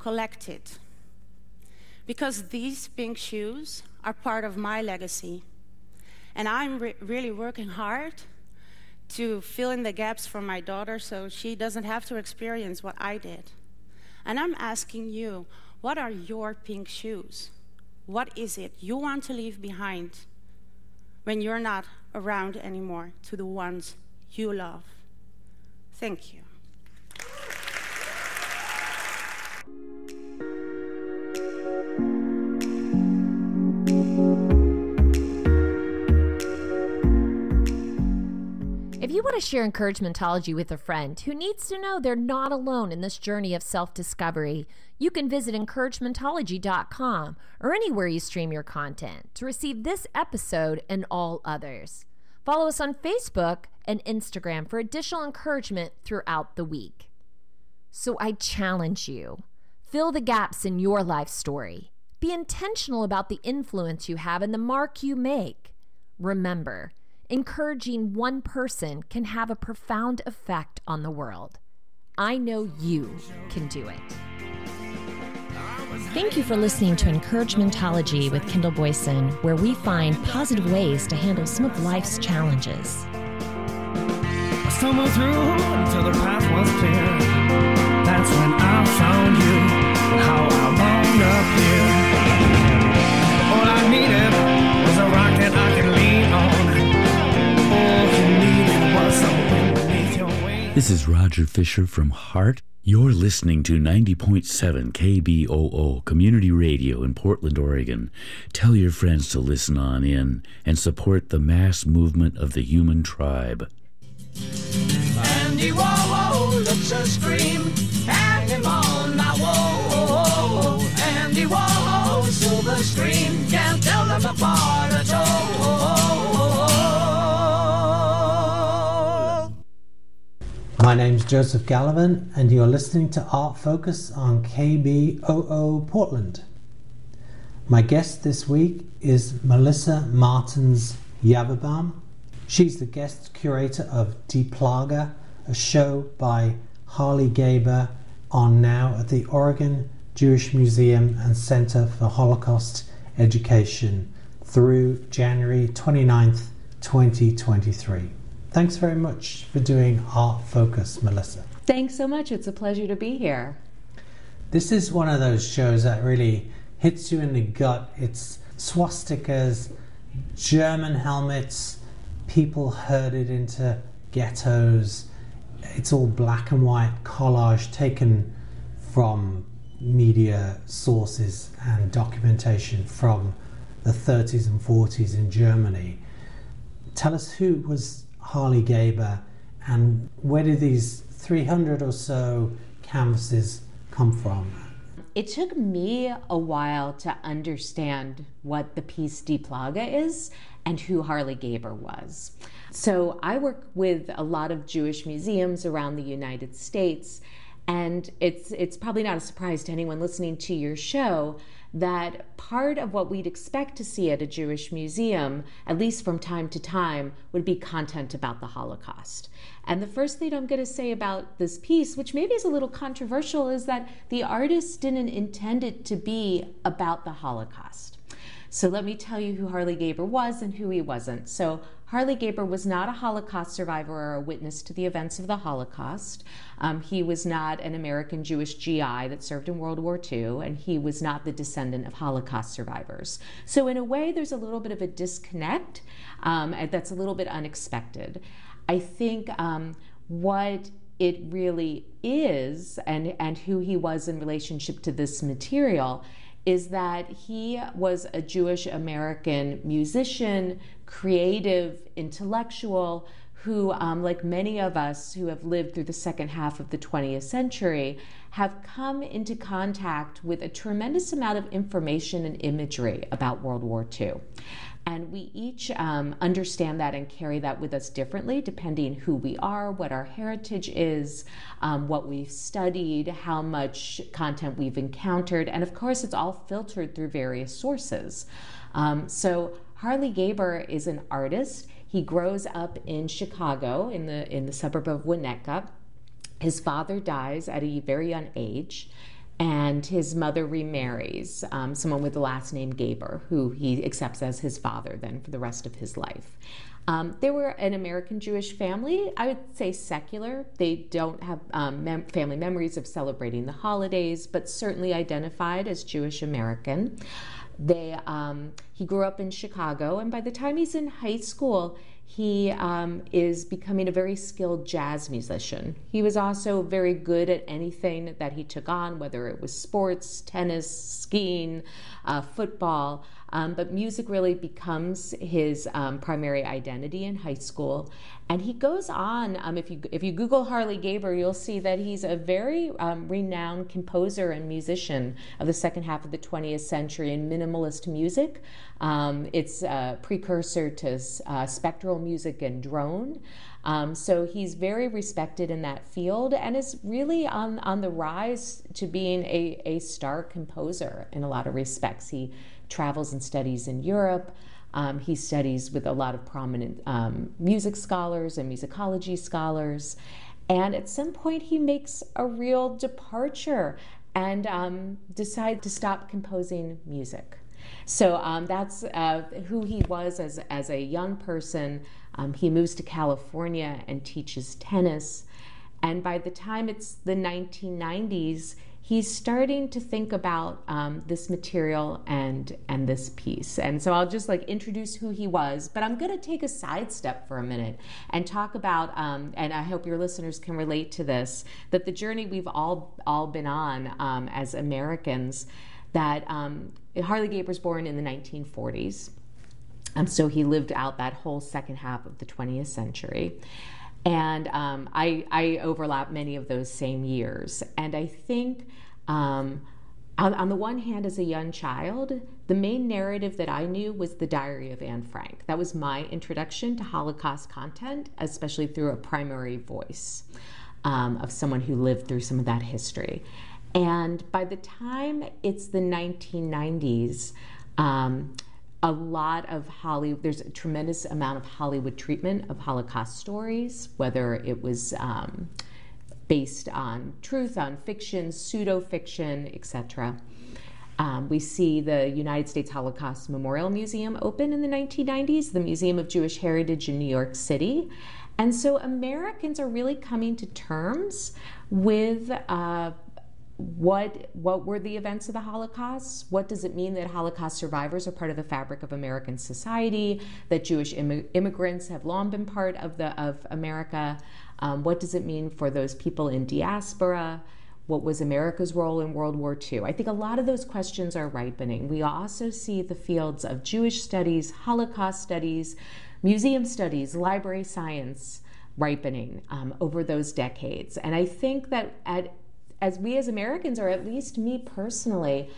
collect it. Because these pink shoes are part of my legacy. And I'm re- really working hard to fill in the gaps for my daughter so she doesn't have to experience what I did. And I'm asking you, what are your pink shoes? What is it you want to leave behind when you're not around anymore to the ones you love? Thank you. Want to share encouragementology with a friend who needs to know they're not alone in this journey of self discovery, you can visit encouragementology.com or anywhere you stream your content to receive this episode and all others. Follow us on Facebook and Instagram for additional encouragement throughout the week. So I challenge you fill the gaps in your life story. Be intentional about the influence you have and the mark you make. Remember, encouraging one person can have a profound effect on the world. I know you can do it. Thank you for listening to Encouragementology with Kendall Boyson, where we find positive ways to handle some of life's challenges. I stumbled through until the path was clear. That's when I found you and how This is Roger Fisher from Heart. You're listening to 90.7 KBOO Community Radio in Portland, Oregon. Tell your friends to listen on in and support the mass movement of the human tribe. Andy looks a scream, him on my. Andy silver scream, can't tell them apart at all. My name's Joseph Gallivan, and you're listening to Art Focus on KBOO Portland. My guest this week is Melissa Martens Yaverbaum. She's the guest curator of Die Plage, a show by Harley Gaber on now at the Oregon Jewish Museum and Center for Holocaust Education through January 29th, 2023. Thanks very much for doing Art Focus, Melissa. Thanks so much. It's a pleasure to be here. This is one of those shows that really hits you in the gut. It's swastikas, German helmets, people herded into ghettos. It's all black and white collage taken from media sources and documentation from the 30s and 40s in Germany. Tell us who was Harley Gaber and where did these 300 or so canvases come from? It took me a while to understand what the piece Die Plage is and who Harley Gaber was. So I work with a lot of Jewish museums around the United States, and it's it's probably not a surprise to anyone listening to your show that part of what we'd expect to see at a Jewish museum, at least from time to time, would be content about the Holocaust. And the first thing I'm going to say about this piece, which maybe is a little controversial, is that the artist didn't intend it to be about the Holocaust. So let me tell you who Harley Gaber was and who he wasn't. So Harley Gaber was not a Holocaust survivor or a witness to the events of the Holocaust. Um, he was not an American Jewish GI that served in World War II, and he was not the descendant of Holocaust survivors. So, in a way, there's a little bit of a disconnect um, that's a little bit unexpected. I think um, what it really is and, and who he was in relationship to this material is that he was a Jewish American musician, creative, intellectual, who, um, like many of us who have lived through the second half of the 20th century, have come into contact with a tremendous amount of information and imagery about World War II. And we each um, understand that and carry that with us differently, depending who we are, what our heritage is, um, what we've studied, how much content we've encountered, and of course, it's all filtered through various sources. Um, so Harley Gaber is an artist. He grows up in Chicago, in the in the suburb of Winnetka. His father dies at a very young age and his mother remarries um, someone with the last name Gaber, who he accepts as his father then for the rest of his life. Um, they were an American Jewish family, I would say secular. They don't have um, mem- family memories of celebrating the holidays, but certainly identified as Jewish American. They, um, he grew up in Chicago, and by the time he's in high school, he um, is becoming a very skilled jazz musician. He was also very good at anything that he took on, whether it was sports, tennis, skiing, uh, football. Um, but music really becomes his um, primary identity in high school. And he goes on. Um, if you if you Google Harley Gaber, you'll see that he's a very um, renowned composer and musician of the second half of the 20th century in minimalist music. Um, it's a precursor to uh, spectral music and drone. Um, so he's very respected in that field and is really on, on the rise to being a, a star composer in a lot of respects. He travels and studies in Europe. Um, he studies with a lot of prominent um, music scholars and musicology scholars. And at some point, he makes a real departure and um, decides to stop composing music. So um, that's uh, who he was as, as a young person. Um, he moves to California and teaches tennis. And by the time it's the 1990s, he's starting to think about um, this material and and this piece and so i'll just like introduce who he was but i'm going to take a sidestep for a minute and talk about um, and i hope your listeners can relate to this that the journey we've all all been on um, as americans that um, harley gaber was born in the 1940s and so he lived out that whole second half of the 20th century and um, I, I, overlap many of those same years. And I think, um, on, on, the one hand, as a young child, the main narrative that I knew was the Diary of Anne Frank. That was my introduction to Holocaust content, especially through a primary voice um, of someone who lived through some of that history. And by the time it's the 1990s, um, a lot of Hollywood, there's a tremendous amount of Hollywood treatment of Holocaust stories, whether it was um, based on truth, on fiction, pseudo fiction, etc. Um, we see the United States Holocaust Memorial Museum open in the 1990s, the Museum of Jewish Heritage in New York City. And so Americans are really coming to terms with uh, what what were the events of the Holocaust? What does it mean that Holocaust survivors are part of the fabric of American society? That Jewish Im- immigrants have long been part of the of America? Um, what does it mean for those people in diaspora? What was America's role in World War II? I think a lot of those questions are ripening. We also see the fields of Jewish studies, Holocaust studies, museum studies, library science ripening um, over those decades. And I think that at as we as Americans, or at least me personally,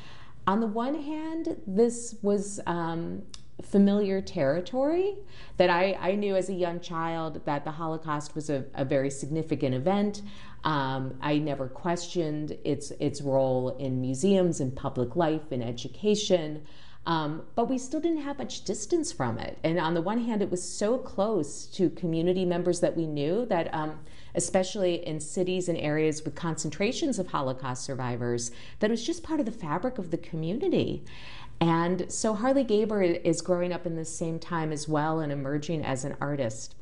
on the one hand, this was um, familiar territory that I, I, knew as a young child that the Holocaust was a, a very significant event. Um, I never questioned its its role in museums in public life in education. Um, but we still didn't have much distance from it. And on the one hand, it was so close to community members that we knew that um, especially in cities and areas with concentrations of Holocaust survivors, that was just part of the fabric of the community. And so Harley Gaber is growing up in the same time as well and emerging as an artist.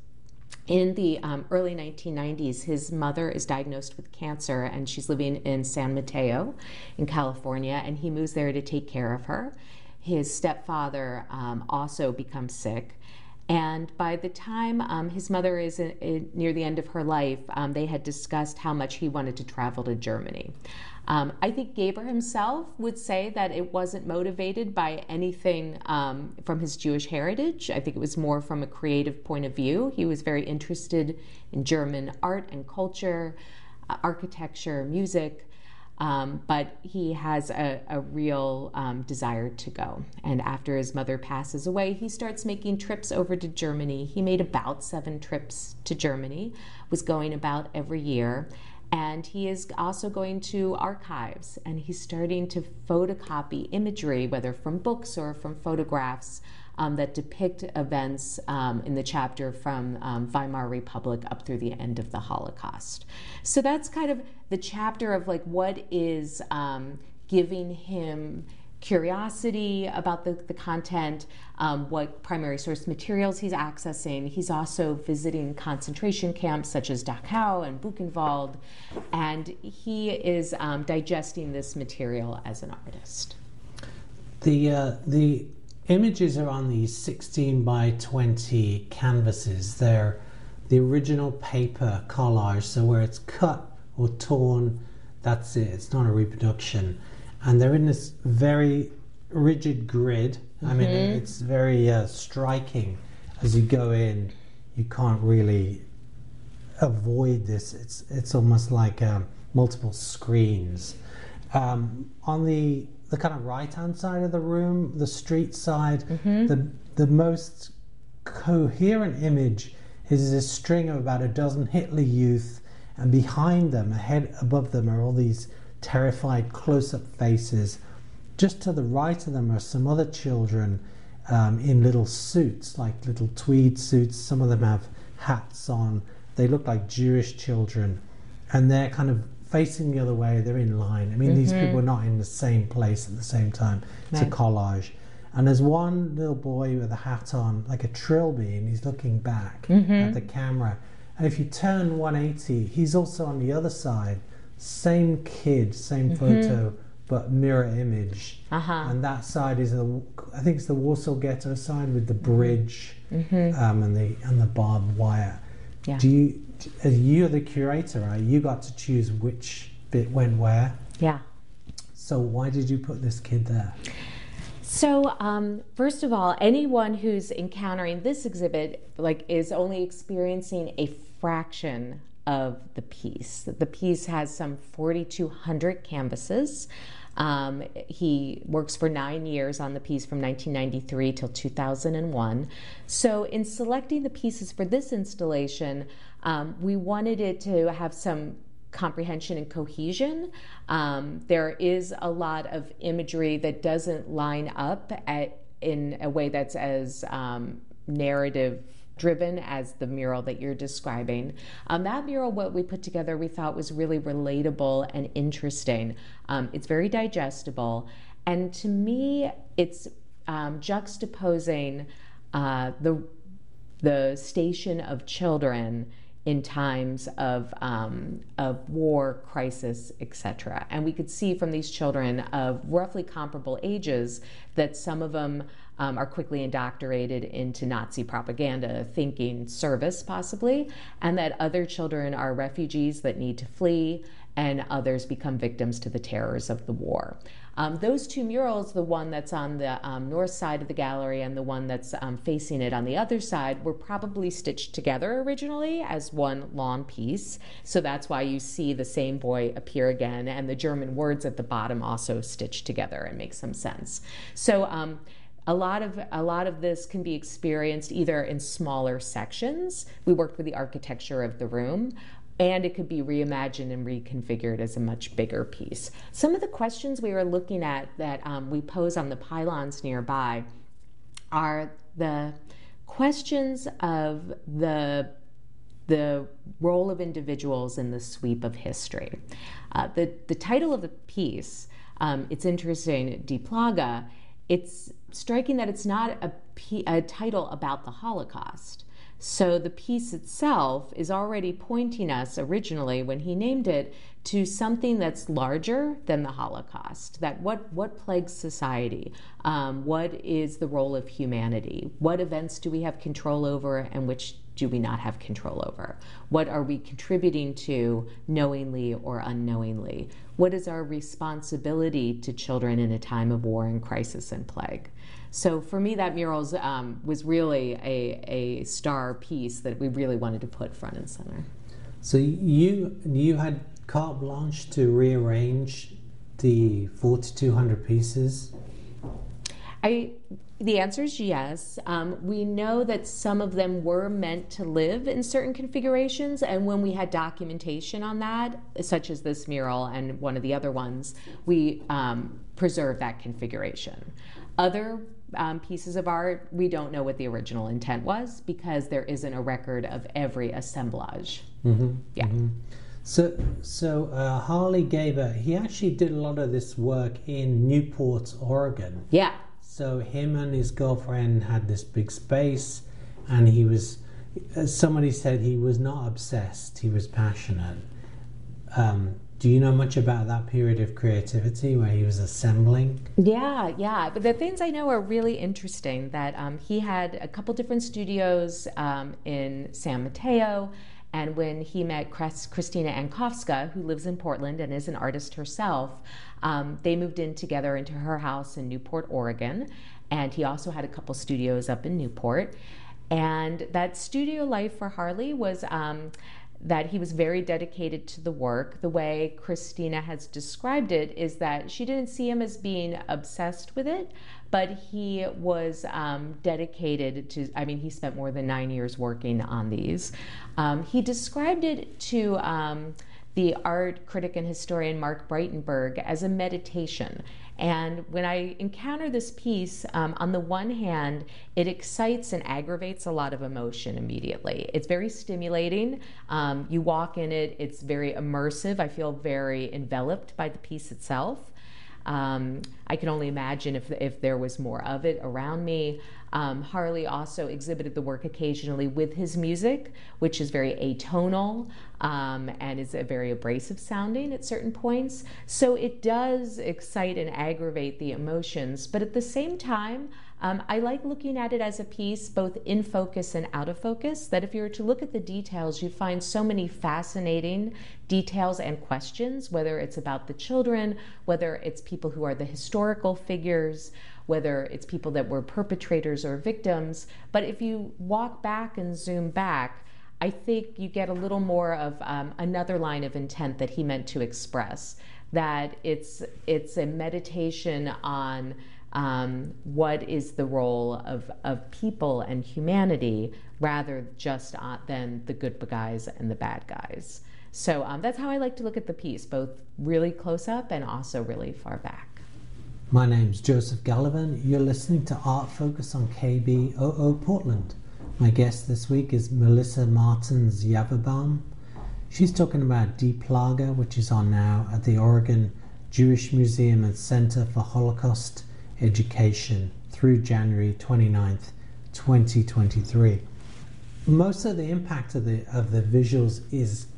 In the um, early 1990s, his mother is diagnosed with cancer and she's living in San Mateo in California, and he moves there to take care of her. His stepfather um, also becomes sick. And by the time um, his mother is in, in, near the end of her life, um, they had discussed how much he wanted to travel to Germany. Um, I think Gaber himself would say that it wasn't motivated by anything um, from his Jewish heritage. I think it was more from a creative point of view. He was very interested in German art and culture, uh, architecture, music. Um, but he has a, a real um, desire to go. And after his mother passes away, he starts making trips over to Germany. He made about seven trips to Germany, was going about every year. And he is also going to archives and he's starting to photocopy imagery, whether from books or from photographs, um, that depict events um, in the chapter from um, Weimar Republic up through the end of the Holocaust. So that's kind of the chapter of like what is um, giving him curiosity about the, the content, um, what primary source materials he's accessing. He's also visiting concentration camps such as Dachau and Buchenwald, and he is um, digesting this material as an artist. The, uh, the images are on these 16 by 20 canvases. They're the original paper collage, so where it's cut or torn, that's it, it's not a reproduction and they're in this very rigid grid. Mm-hmm. I mean, mm-hmm. it's very uh, striking as you go in. You can't really avoid this. It's it's almost like um, multiple screens. Um, on the the kind of right hand side of the room, the street side, mm-hmm. the the most coherent image is this string of about a dozen Hitler youth, and behind them, ahead above them, are all these terrified close up faces. Just to the right of them are some other children um, in little suits, like little tweed suits. Some of them have hats on. They look like Jewish children. And they're kind of facing the other way. They're in line. I mean, mm-hmm. these people are not in the same place at the same time. It's right. a collage. And there's one little boy with a hat on, like a trilby, and he's looking back mm-hmm. at the camera. And if you turn 180, he's also on the other side same kid, same mm-hmm. photo, but mirror image. Uh-huh. And that side is the, I think it's the Warsaw Ghetto side with the mm-hmm. bridge mm-hmm. um, and the and the barbed wire. Yeah. Do you, as you're the curator, right? You got to choose which bit went where. Yeah. So why did you put this kid there? So, um, first of all, anyone who's encountering this exhibit like is only experiencing a fraction of the piece. The piece has some 4,200 canvases. Um, he works for nine years on the piece from 1993 till 2001. So, in selecting the pieces for this installation, um, we wanted it to have some comprehension and cohesion. Um, there is a lot of imagery that doesn't line up at, in a way that's as um, narrative driven as the mural that you're describing. Um, that mural, what we put together, we thought was really relatable and interesting. Um, it's very digestible. And to me, it's um, juxtaposing uh, the, the station of children in times of, um, of war, crisis, etc. And we could see from these children of roughly comparable ages that some of them um, are quickly indoctrinated into Nazi propaganda, thinking service possibly, and that other children are refugees that need to flee, and others become victims to the terrors of the war. Um, those two murals, the one that's on the um, north side of the gallery and the one that's um, facing it on the other side, were probably stitched together originally as one long piece. So that's why you see the same boy appear again, and the German words at the bottom also stitched together and make some sense. So um, a lot of a lot of this can be experienced either in smaller sections. We worked with the architecture of the room, and it could be reimagined and reconfigured as a much bigger piece. Some of the questions we were looking at that um, we pose on the pylons nearby are the questions of the the role of individuals in the sweep of history. Uh, the, the title of the piece, um, it's interesting, Die Plage, it's striking that it's not a, a title about the Holocaust. So the piece itself is already pointing us originally when he named it to something that's larger than the Holocaust. That what what plagues society? Um, what is the role of humanity? What events do we have control over, and which do we not have control over? What are we contributing to knowingly or unknowingly? What is our responsibility to children in a time of war and crisis and plague? So for me, that murals um, was really a, a star piece that we really wanted to put front and center. So you you had carte blanche to rearrange the 4,200 pieces. I the answer is yes. Um, we know that some of them were meant to live in certain configurations, and when we had documentation on that, such as this mural and one of the other ones, we um, preserved that configuration. Other um, pieces of art, we don't know what the original intent was because there isn't a record of every assemblage. Mm-hmm. Yeah. So, so uh, Harley Gaber, he actually did a lot of this work in Newport, Oregon. Yeah. So him and his girlfriend had this big space, and he was. as Somebody said he was not obsessed; he was passionate. Um, do you know much about that period of creativity where he was assembling? Yeah, yeah. But the things I know are really interesting. That um, he had a couple different studios um, in San Mateo, and when he met Chris, Christina Ankofska, who lives in Portland and is an artist herself, um, they moved in together into her house in Newport, Oregon. And he also had a couple studios up in Newport. And that studio life for Harley was um, that he was very dedicated to the work. The way Christina has described it is that she didn't see him as being obsessed with it, but he was um, dedicated to, I mean, he spent more than nine years working on these. Um, he described it to, um, the art critic and historian Mark Breitenberg as a meditation. And when I encounter this piece, um, on the one hand, it excites and aggravates a lot of emotion immediately. It's very stimulating. Um, you walk in it, it's very immersive. I feel very enveloped by the piece itself. Um, I can only imagine if, if there was more of it around me. Um, Harley also exhibited the work occasionally with his music, which is very atonal um, and is a very abrasive sounding at certain points. So it does excite and aggravate the emotions, but at the same time, um, I like looking at it as a piece, both in focus and out of focus, that if you were to look at the details, you find so many fascinating details and questions, whether it's about the children, whether it's people who are the historical figures, whether it's people that were perpetrators or victims. But if you walk back and zoom back, I think you get a little more of um, another line of intent that he meant to express. That it's it's a meditation on um, what is the role of, of people and humanity rather just uh, than the good guys and the bad guys. So um, that's how I like to look at the piece, both really close up and also really far back. My name's Joseph Gallivan. You're listening to Art Focus on KBOO Portland. My guest this week is Melissa Martens Yaverbaum. She's talking about Die Plage, which is on now at the Oregon Jewish Museum and Center for Holocaust Education through January 29th, 2023. Most of the impact of the of the visuals is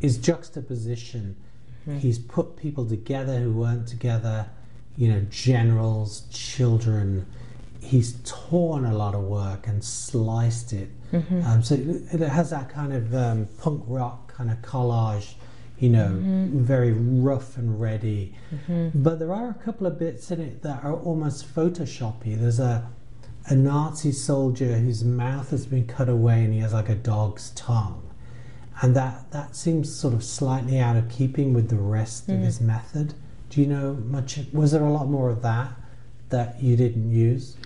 is juxtaposition. Mm-hmm. He's put people together who weren't together, you know, generals, children. He's torn a lot of work and sliced it. Mm-hmm. Um, so it, it, has that kind of um, punk rock kind of collage you know, mm-hmm. very rough and ready. Mm-hmm. But there are a couple of bits in it that are almost photoshoppy. There's a a Nazi soldier whose mouth has been cut away and he has like a dog's tongue. And that, that seems sort of slightly out of keeping with the rest mm. of his method. Do you know much? Was there a lot more of that that you didn't use?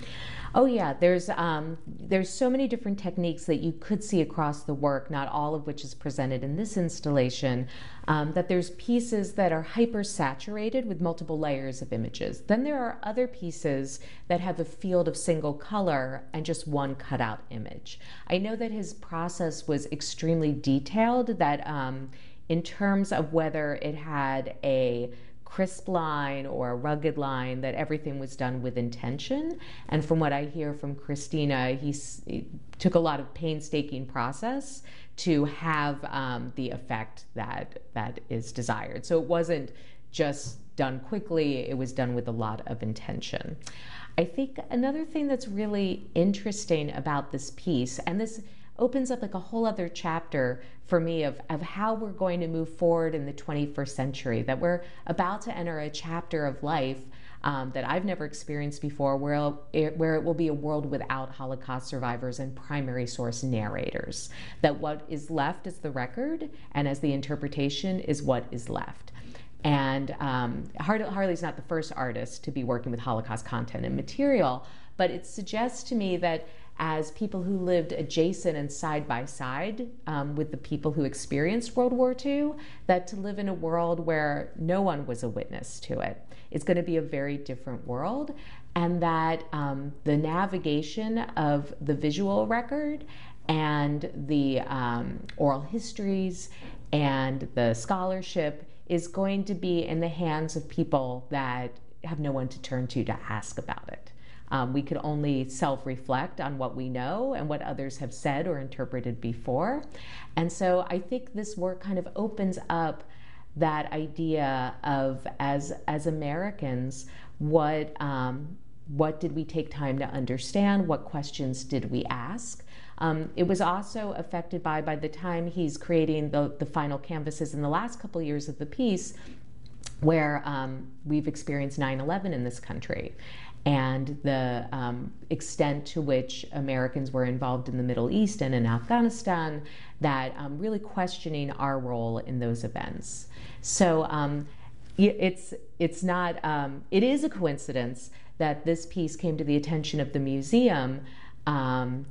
Oh yeah, there's um, there's so many different techniques that you could see across the work, not all of which is presented in this installation. Um, that there's pieces that are hyper saturated with multiple layers of images. Then there are other pieces that have a field of single color and just one cutout image. I know that his process was extremely detailed. That um, in terms of whether it had a crisp line or a rugged line, that everything was done with intention. And from what I hear from Christina, he took a lot of painstaking process to have um, the effect that that is desired. So it wasn't just done quickly, it was done with a lot of intention. I think another thing that's really interesting about this piece, and this opens up like a whole other chapter for me of, of how we're going to move forward in the 21st century, that we're about to enter a chapter of life um, that I've never experienced before, where it, where it will be a world without Holocaust survivors and primary source narrators. That what is left is the record, and as the interpretation is what is left. And um, Harley's not the first artist to be working with Holocaust content and material, but it suggests to me that as people who lived adjacent and side by side um, with the people who experienced World War II, that to live in a world where no one was a witness to it it's going to be a very different world, and that um, the navigation of the visual record and the um, oral histories and the scholarship is going to be in the hands of people that have no one to turn to to ask about it. Um, we could only self reflect on what we know and what others have said or interpreted before. And so I think this work kind of opens up that idea of as as Americans, what um, what did we take time to understand? What questions did we ask? Um, it was also affected by by the time he's creating the the final canvases in the last couple years of the piece where um, we've experienced 9-11 in this country and the um, extent to which Americans were involved in the Middle East and in Afghanistan, that um, really questioning our role in those events. So um, it's it's not um, it is a coincidence that this piece came to the attention of the museum um,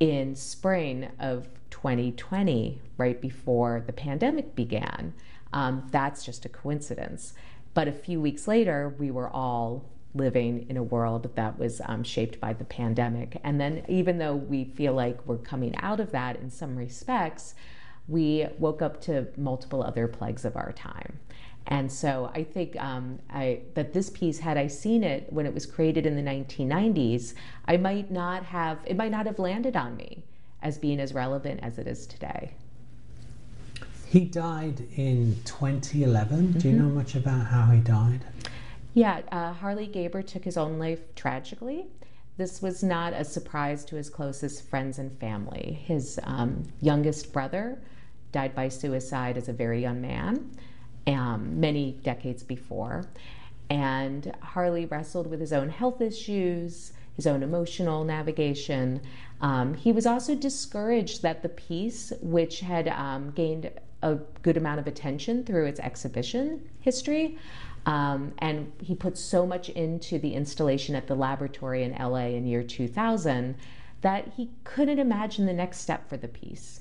in spring of 2020, right before the pandemic began. Um, that's just a coincidence. But a few weeks later, we were all living in a world that was um, shaped by the pandemic. And then, even though we feel like we're coming out of that in some respects, we woke up to multiple other plagues of our time. And so I think um, I, that this piece, had I seen it when it was created in the 1990s, I might not have, it might not have landed on me as being as relevant as it is today. He died in 2011. Mm-hmm. Do you mm-hmm. know much about how he died? Yeah, uh, Harley Gaber took his own life tragically. This was not a surprise to his closest friends and family. His um, youngest brother died by suicide as a very young man, um, many decades before. And Harley wrestled with his own health issues, his own emotional navigation. Um, he was also discouraged that the piece, which had um, gained a good amount of attention through its exhibition history, um, and he put so much into the installation at the laboratory in LA in year 2000 that he couldn't imagine the next step for the piece.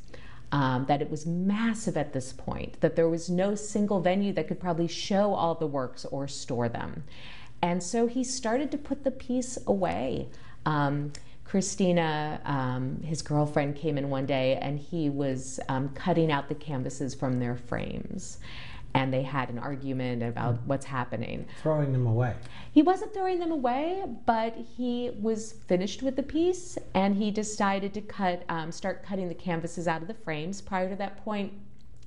Um, that it was massive at this point, that there was no single venue that could probably show all the works or store them. And so he started to put the piece away. Um, Christina, um, his girlfriend, came in one day and he was um, cutting out the canvases from their frames and they had an argument about mm. what's happening. Throwing them away. He wasn't throwing them away, but he was finished with the piece and he decided to cut, um, start cutting the canvases out of the frames. Prior to that point,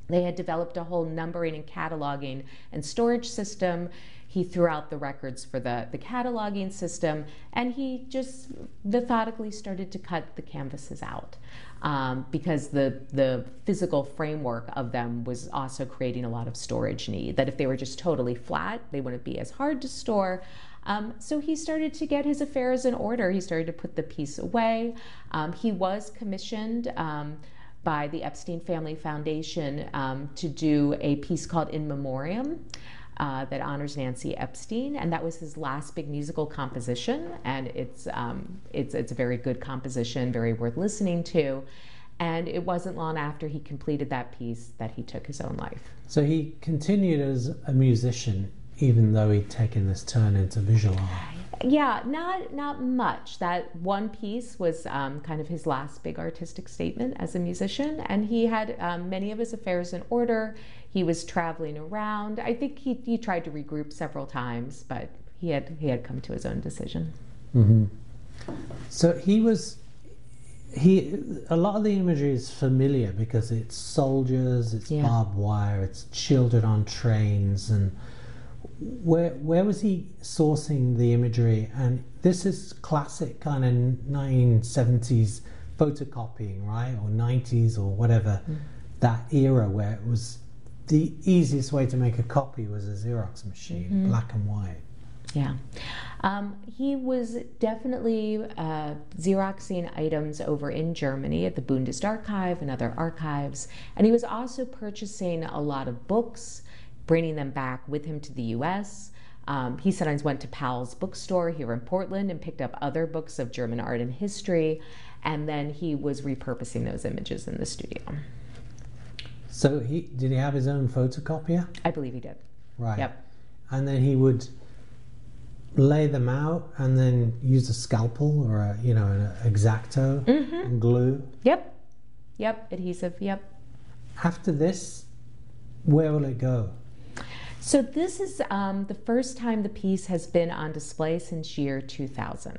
they had developed a whole numbering and cataloging and storage system. He threw out the records for the, the cataloging system and he just methodically started to cut the canvases out um, because the the physical framework of them was also creating a lot of storage need. That if they were just totally flat, they wouldn't be as hard to store. Um, so he started to get his affairs in order. He started to put the piece away. Um, he was commissioned um, by the Epstein Family Foundation um, to do a piece called In Memoriam uh, that honors Nancy Epstein, and that was his last big musical composition. And it's um, it's it's a very good composition, very worth listening to. And it wasn't long after he completed that piece that he took his own life. So he continued as a musician, even though he'd taken this turn into visual art. Yeah, not not much. That one piece was um, kind of his last big artistic statement as a musician, and he had um, many of his affairs in order. He was traveling around. I think he, he tried to regroup several times, but he had he had come to his own decision. Mm-hmm. So he was he a lot of the imagery is familiar because it's soldiers, it's yeah. barbed wire, it's children on trains and where where was he sourcing the imagery? And this is classic kind of 1970s photocopying, right, or 90s or whatever. Mm. That era where it was the easiest way to make a copy was a Xerox machine, mm-hmm. black and white. Yeah. Um, he was definitely uh, Xeroxing items over in Germany at the Bundesarchiv and other archives. And he was also purchasing a lot of books bringing them back with him to the US. Um, he sometimes went to Powell's bookstore here in Portland and picked up other books of German art and history, and then he was repurposing those images in the studio. So he did he have his own photocopier? I believe he did. Right. Yep. And then he would lay them out and then use a scalpel or a you know an exacto and glue. Yep. Yep. Adhesive. Yep. After this, where will it go? So this is um, the first time the piece has been on display since year 2000.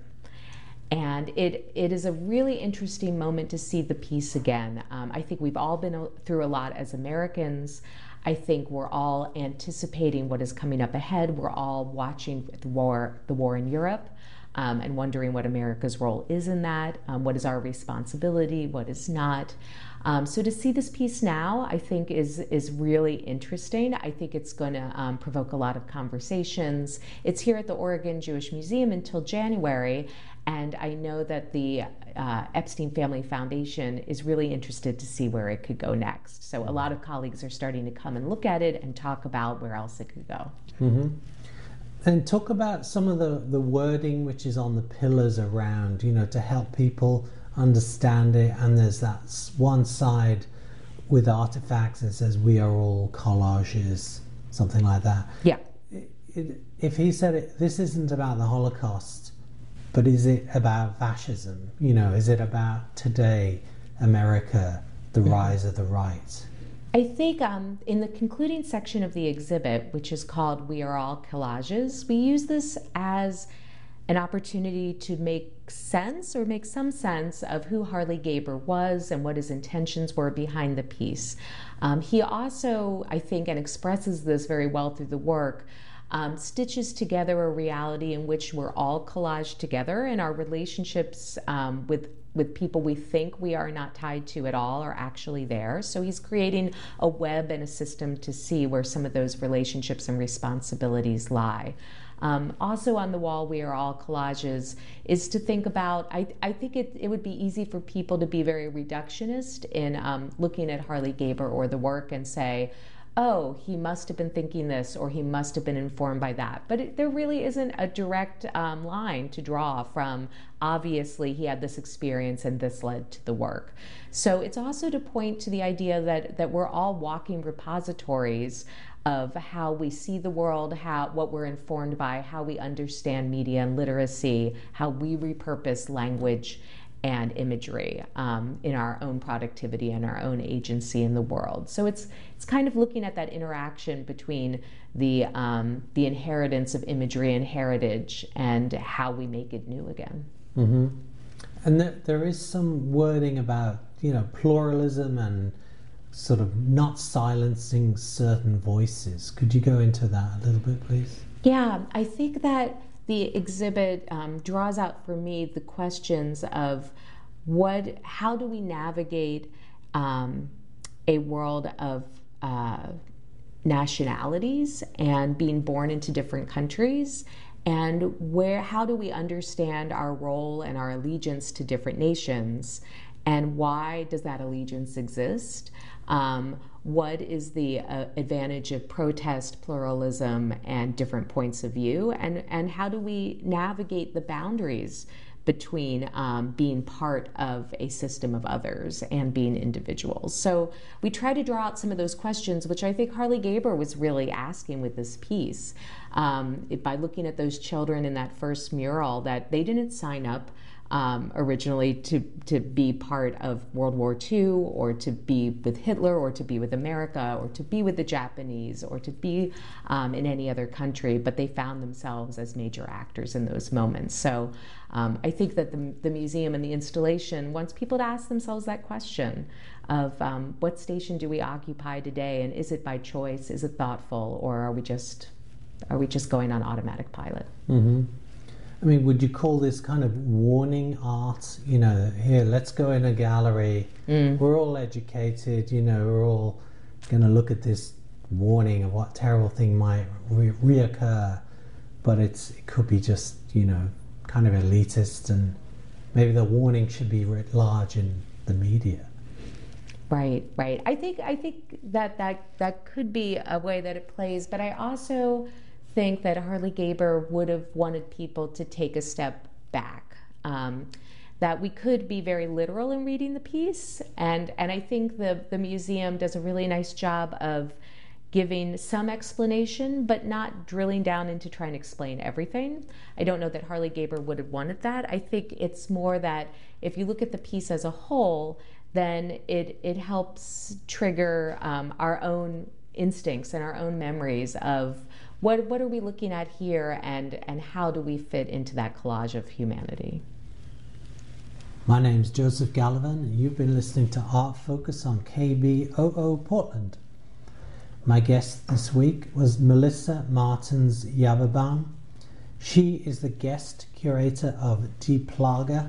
And it, it is a really interesting moment to see the piece again. Um, I think we've all been through a lot as Americans. I think we're all anticipating what is coming up ahead. We're all watching the war, the war in Europe, um, and wondering what America's role is in that. Um, what is our responsibility? What is not? Um, so to see this piece now, I think is is really interesting. I think it's going to um, provoke a lot of conversations. It's here at the Oregon Jewish Museum until January, and I know that the uh, Epstein Family Foundation is really interested to see where it could go next. So a lot of colleagues are starting to come and look at it and talk about where else it could go. Mm-hmm. And talk about some of the, the wording which is on the pillars around, you know, to help people understand it. And there's that one side with artifacts that says, We are all collages, something like that. Yeah. It, it, if he said it, this isn't about the Holocaust, but is it about fascism? You know, is it about today, America, the rise of the right? I think um, in the concluding section of the exhibit, which is called We Are All Collages, we use this as an opportunity to make sense or make some sense of who Harley Gaber was and what his intentions were behind the piece. Um, he also, I think, and expresses this very well through the work, um, stitches together a reality in which we're all collaged together and our relationships um, with with people we think we are not tied to at all are actually there. So he's creating a web and a system to see where some of those relationships and responsibilities lie. Um, also on the wall, we are all collages, is to think about. I, I think it, it would be easy for people to be very reductionist in um, looking at Harley Gaber or the work and say, oh, he must have been thinking this or he must have been informed by that. But it, there really isn't a direct um, line to draw from obviously he had this experience and this led to the work. So it's also to point to the idea that, that we're all walking repositories of how we see the world, how what we're informed by, how we understand media and literacy, how we repurpose language and imagery um, in our own productivity and our own agency in the world. So it's it's kind of looking at that interaction between the um, the inheritance of imagery and heritage and how we make it new again. Mm-hmm. And there, there is some wording about you know pluralism and sort of not silencing certain voices. Could you go into that a little bit, please? Yeah, I think that the exhibit um, draws out for me the questions of what, how do we navigate um, a world of uh, nationalities and being born into different countries? And where how do we understand our role and our allegiance to different nations? And why does that allegiance exist? Um, what is the uh, advantage of protest, pluralism, and different points of view, and, and how do we navigate the boundaries between um, being part of a system of others and being individuals. So we try to draw out some of those questions, which I think Harley Gaber was really asking with this piece. Um, by looking at those children in that first mural, that they didn't sign up um, originally to, to be part of World War II or to be with Hitler or to be with America or to be with the Japanese or to be um, in any other country, but they found themselves as major actors in those moments. So um, I think that the, the museum and the installation wants people to ask themselves that question of um, what station do we occupy today and is it by choice, is it thoughtful, or are we just are we just going on automatic pilot? Mm-hmm. I mean, would you call this kind of warning art? You know, here, let's go in a gallery. Mm. We're all educated, you know, we're all going to look at this warning of what terrible thing might re- reoccur. But it's it could be just, you know, kind of elitist, and maybe the warning should be writ large in the media. Right, right. I think I think that that that could be a way that it plays, but I also think that Harley Gaber would have wanted people to take a step back. Um, that we could be very literal in reading the piece, and and I think the the museum does a really nice job of giving some explanation, but not drilling down into trying to explain everything. I don't know that Harley Gaber would have wanted that. I think it's more that if you look at the piece as a whole, then it, it helps trigger um, our own instincts and our own memories of what, what are we looking at here and, and how do we fit into that collage of humanity. My name is Joseph Gallivan, and you've been listening to Art Focus on KBOO Portland. My guest this week was Melissa Martens Yaverbaum. She is the guest curator of Die Plage,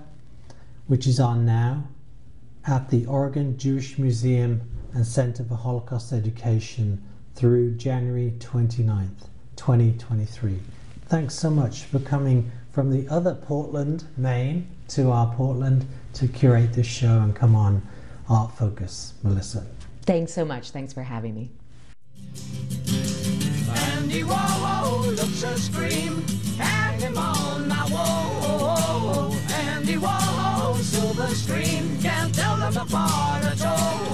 which is on now at the Oregon Jewish Museum and Center for Holocaust Education through January 29th, 2023. Thanks so much for coming from the other Portland, Maine, to our Portland to curate this show and come on Art Focus, Melissa. Thanks so much. Thanks for having me. Andy Warhol looks a scream, hang him on my wall. Andy Warhol, silver screen, can't tell them apart at all.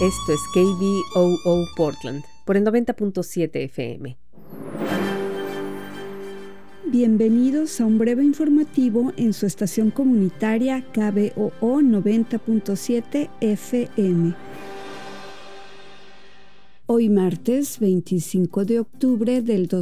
Esto es KBOO Portland por el 90.7 FM. Bienvenidos a un breve informativo en su estación comunitaria KBOO 90.7 FM. Hoy martes 25 de octubre del 2020.